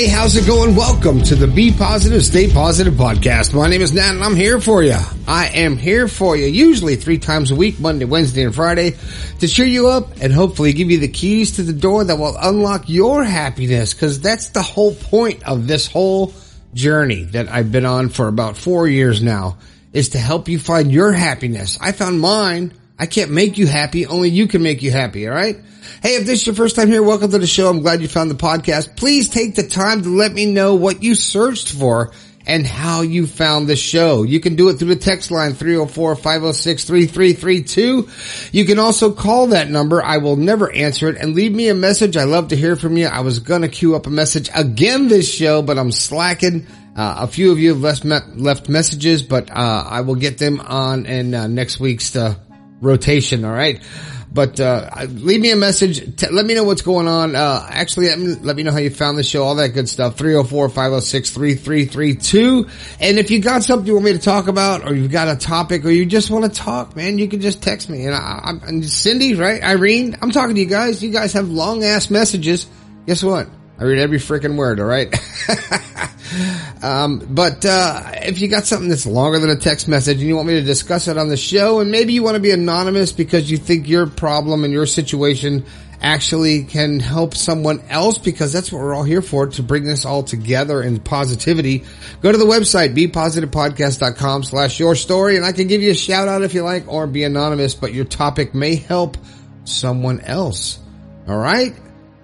Hey, how's it going? Welcome to the Be Positive, Stay Positive podcast. My name is Nat and I'm here for you. I am here for you usually three times a week, Monday, Wednesday, and Friday to cheer you up and hopefully give you the keys to the door that will unlock your happiness because that's the whole point of this whole journey that I've been on for about four years now is to help you find your happiness. I found mine. I can't make you happy. Only you can make you happy. All right. Hey, if this is your first time here, welcome to the show. I'm glad you found the podcast. Please take the time to let me know what you searched for and how you found the show. You can do it through the text line 304-506-3332. You can also call that number. I will never answer it and leave me a message. I love to hear from you. I was going to queue up a message again this show, but I'm slacking. Uh, a few of you have left, me- left messages, but, uh, I will get them on in uh, next week's, uh, rotation. All right. But uh, leave me a message. T- let me know what's going on. Uh, actually, let me, know how you found the show, all that good stuff. 304-506-3332. And if you got something you want me to talk about, or you've got a topic, or you just want to talk, man, you can just text me. And I, am Cindy, right? Irene, I'm talking to you guys. You guys have long ass messages. Guess what? I read every freaking word, alright? um, but, uh, if you got something that's longer than a text message and you want me to discuss it on the show, and maybe you want to be anonymous because you think your problem and your situation actually can help someone else because that's what we're all here for, to bring this all together in positivity. Go to the website, bepositivepodcast.com slash your story, and I can give you a shout out if you like, or be anonymous, but your topic may help someone else. Alright?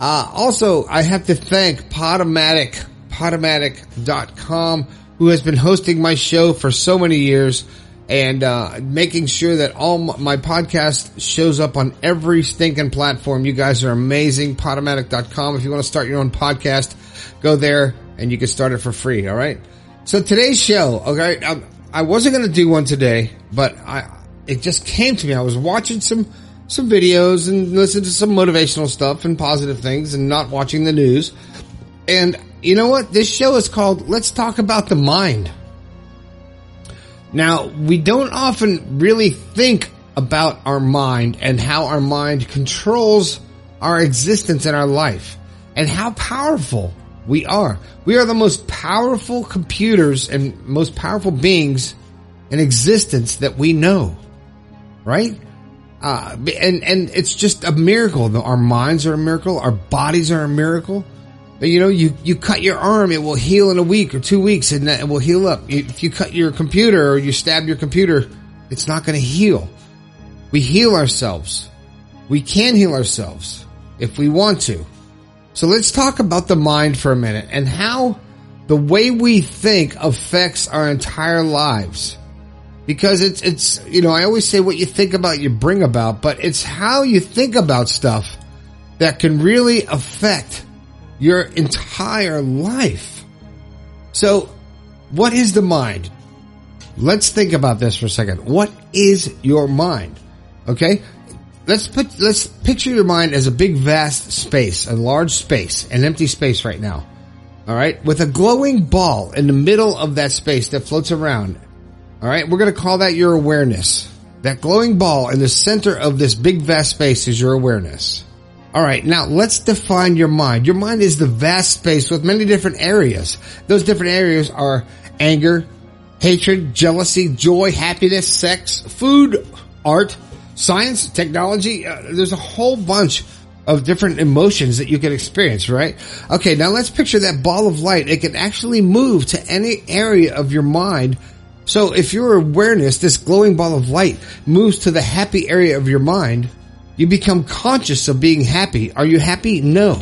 Uh, also, I have to thank Podomatic, Podomatic.com, who has been hosting my show for so many years and uh, making sure that all my podcast shows up on every stinking platform. You guys are amazing. Podomatic.com. If you want to start your own podcast, go there and you can start it for free. All right. So today's show, okay, I, um, I wasn't going to do one today, but I, it just came to me. I was watching some some videos and listen to some motivational stuff and positive things and not watching the news. And you know what? This show is called Let's Talk About the Mind. Now, we don't often really think about our mind and how our mind controls our existence in our life and how powerful we are. We are the most powerful computers and most powerful beings in existence that we know. Right? Uh, and, and it's just a miracle. Our minds are a miracle. Our bodies are a miracle. You know, you, you cut your arm, it will heal in a week or two weeks and it will heal up. If you cut your computer or you stab your computer, it's not going to heal. We heal ourselves. We can heal ourselves if we want to. So let's talk about the mind for a minute and how the way we think affects our entire lives because it's it's you know I always say what you think about you bring about, but it's how you think about stuff that can really affect your entire life. So, what is the mind? Let's think about this for a second. What is your mind? Okay? Let's put let's picture your mind as a big vast space, a large space, an empty space right now. All right? With a glowing ball in the middle of that space that floats around all right, we're going to call that your awareness. That glowing ball in the center of this big vast space is your awareness. All right, now let's define your mind. Your mind is the vast space with many different areas. Those different areas are anger, hatred, jealousy, joy, happiness, sex, food, art, science, technology. Uh, there's a whole bunch of different emotions that you can experience, right? Okay, now let's picture that ball of light. It can actually move to any area of your mind so if your awareness, this glowing ball of light, moves to the happy area of your mind, you become conscious of being happy. Are you happy? No.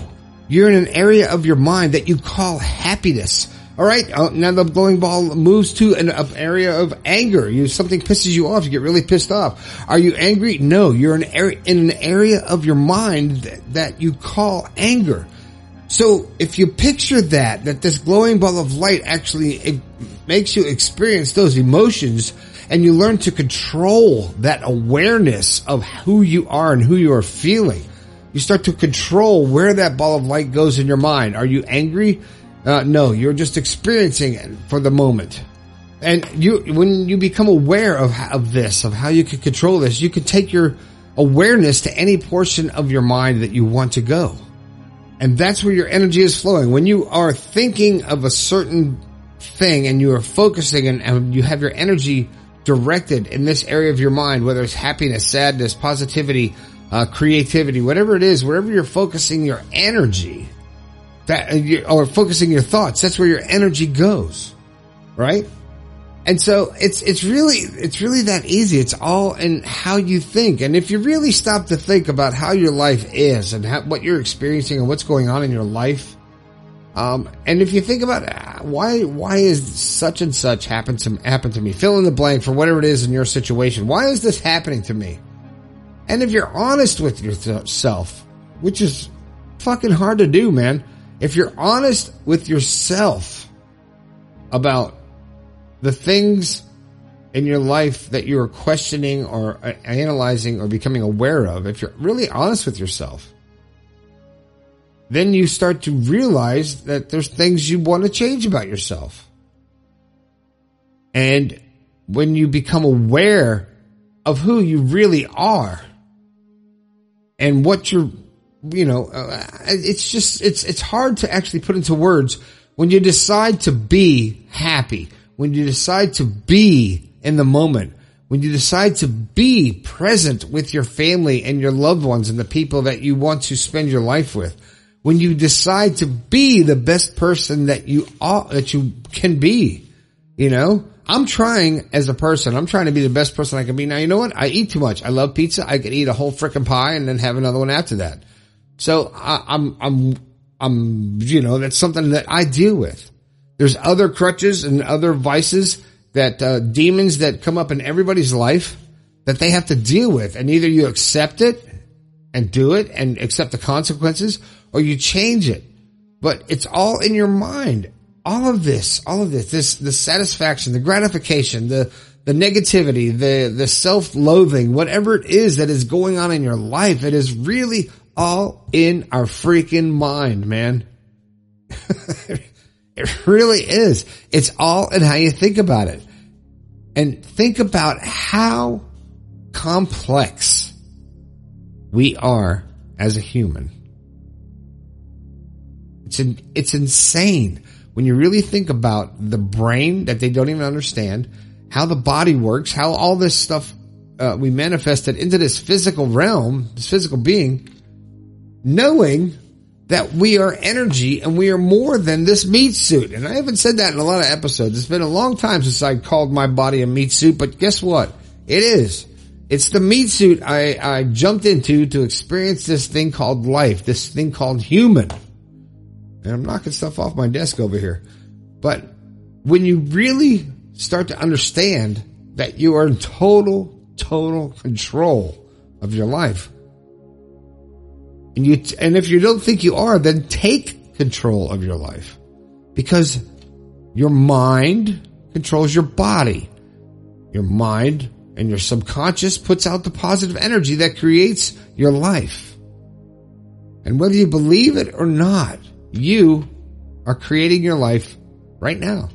You're in an area of your mind that you call happiness. All right. Uh, now the glowing ball moves to an area of anger. You something pisses you off. You get really pissed off. Are you angry? No. You're in, area, in an area of your mind that, that you call anger. So if you picture that, that this glowing ball of light actually makes you experience those emotions and you learn to control that awareness of who you are and who you are feeling. You start to control where that ball of light goes in your mind. Are you angry? Uh, no, you're just experiencing it for the moment. And you, when you become aware of, of this, of how you can control this, you can take your awareness to any portion of your mind that you want to go. And that's where your energy is flowing. When you are thinking of a certain thing and you are focusing and, and you have your energy directed in this area of your mind, whether it's happiness, sadness, positivity, uh, creativity, whatever it is, wherever you're focusing your energy, that uh, or focusing your thoughts, that's where your energy goes, right? And so it's it's really it's really that easy. It's all in how you think. And if you really stop to think about how your life is and how, what you're experiencing and what's going on in your life, um, and if you think about why why is such and such happened to happen to me, fill in the blank for whatever it is in your situation. Why is this happening to me? And if you're honest with yourself, which is fucking hard to do, man, if you're honest with yourself about the things in your life that you're questioning or analyzing or becoming aware of, if you're really honest with yourself, then you start to realize that there's things you want to change about yourself. And when you become aware of who you really are, and what you're, you know, uh, it's just, it's, it's hard to actually put into words when you decide to be happy, when you decide to be in the moment, when you decide to be present with your family and your loved ones and the people that you want to spend your life with, when you decide to be the best person that you that you can be, you know, I'm trying as a person. I'm trying to be the best person I can be. Now, you know what? I eat too much. I love pizza. I could eat a whole freaking pie and then have another one after that. So I, I'm, I'm, I'm, you know, that's something that I deal with. There's other crutches and other vices that, uh, demons that come up in everybody's life that they have to deal with. And either you accept it and do it and accept the consequences or you change it. But it's all in your mind all of this, all of this, this, the satisfaction, the gratification, the, the negativity, the, the self-loathing, whatever it is that is going on in your life, it is really all in our freaking mind, man. it really is. It's all in how you think about it. And think about how complex we are as a human. It's, in, it's insane when you really think about the brain that they don't even understand, how the body works, how all this stuff uh, we manifested into this physical realm, this physical being, knowing that we are energy and we are more than this meat suit. And I haven't said that in a lot of episodes. It's been a long time since I called my body a meat suit, but guess what? It is. It's the meat suit I, I jumped into to experience this thing called life, this thing called human. And I'm knocking stuff off my desk over here. But when you really start to understand that you are in total, total control of your life, and you, and if you don't think you are, then take control of your life because your mind controls your body. Your mind and your subconscious puts out the positive energy that creates your life. And whether you believe it or not, you are creating your life right now.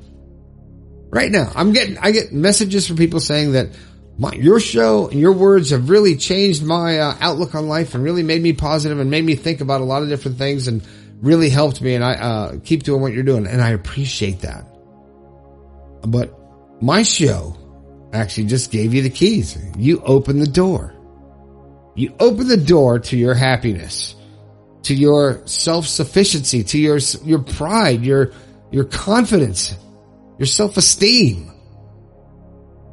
Right now. I'm getting, I get messages from people saying that my, your show and your words have really changed my uh, outlook on life and really made me positive and made me think about a lot of different things and really helped me and I uh, keep doing what you're doing and I appreciate that. But my show actually just gave you the keys. You open the door. You open the door to your happiness to your self-sufficiency, to your, your pride, your, your confidence, your self-esteem.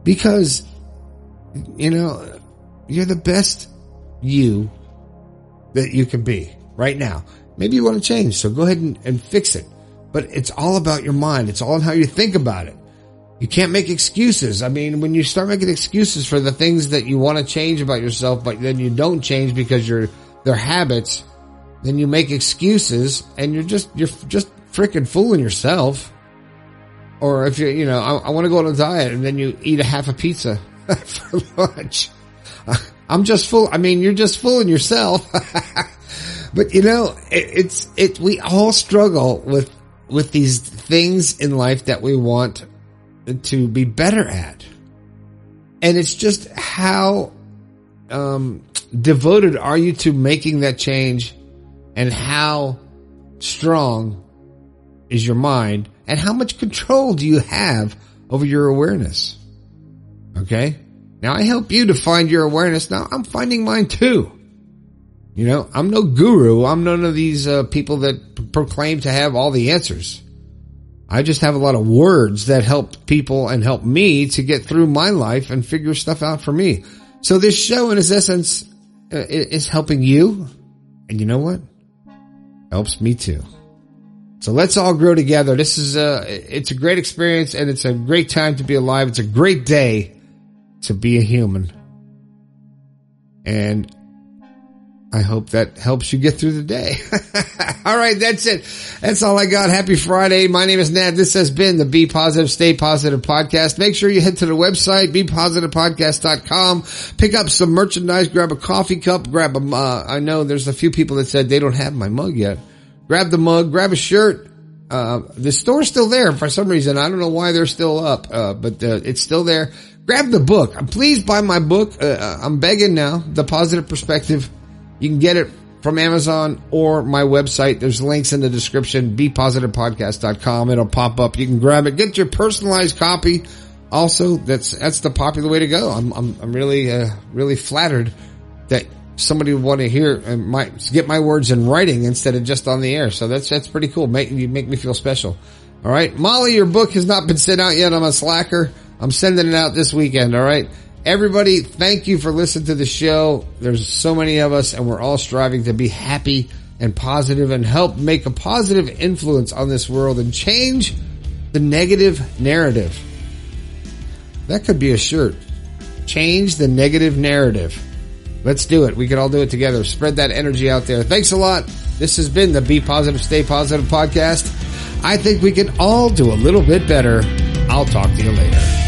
Because, you know, you're the best you that you can be right now. Maybe you want to change, so go ahead and, and fix it. But it's all about your mind. It's all on how you think about it. You can't make excuses. I mean, when you start making excuses for the things that you want to change about yourself, but then you don't change because you're, they're habits, then you make excuses and you're just, you're just freaking fooling yourself. Or if you, you know, I, I want to go on a diet and then you eat a half a pizza for lunch. I'm just full. I mean, you're just fooling yourself. but you know, it, it's, it, we all struggle with, with these things in life that we want to be better at. And it's just how, um, devoted are you to making that change and how strong is your mind and how much control do you have over your awareness? Okay. Now I help you to find your awareness. Now I'm finding mine too. You know, I'm no guru. I'm none of these uh, people that p- proclaim to have all the answers. I just have a lot of words that help people and help me to get through my life and figure stuff out for me. So this show in its essence uh, is helping you. And you know what? Helps me too. So let's all grow together. This is a, it's a great experience and it's a great time to be alive. It's a great day to be a human. And I hope that helps you get through the day. all right. That's it. That's all I got. Happy Friday. My name is Nat. This has been the Be Positive, Stay Positive podcast. Make sure you head to the website, bepositivepodcast.com, pick up some merchandise, grab a coffee cup, grab a, uh, I know there's a few people that said they don't have my mug yet. Grab the mug, grab a shirt. Uh, the store's still there for some reason. I don't know why they're still up, uh, but uh, it's still there. Grab the book. Please buy my book. Uh, uh, I'm begging now. The Positive Perspective you can get it from Amazon or my website. There's links in the description, bepositivepodcast.com. It'll pop up. You can grab it. Get your personalized copy. Also, that's, that's the popular way to go. I'm, I'm, I'm really, uh, really flattered that somebody would want to hear and might get my words in writing instead of just on the air. So that's, that's pretty cool. Make, you make me feel special. All right. Molly, your book has not been sent out yet. I'm a slacker. I'm sending it out this weekend. All right. Everybody, thank you for listening to the show. There's so many of us and we're all striving to be happy and positive and help make a positive influence on this world and change the negative narrative. That could be a shirt. Change the negative narrative. Let's do it. We can all do it together. Spread that energy out there. Thanks a lot. This has been the Be Positive, Stay Positive podcast. I think we can all do a little bit better. I'll talk to you later.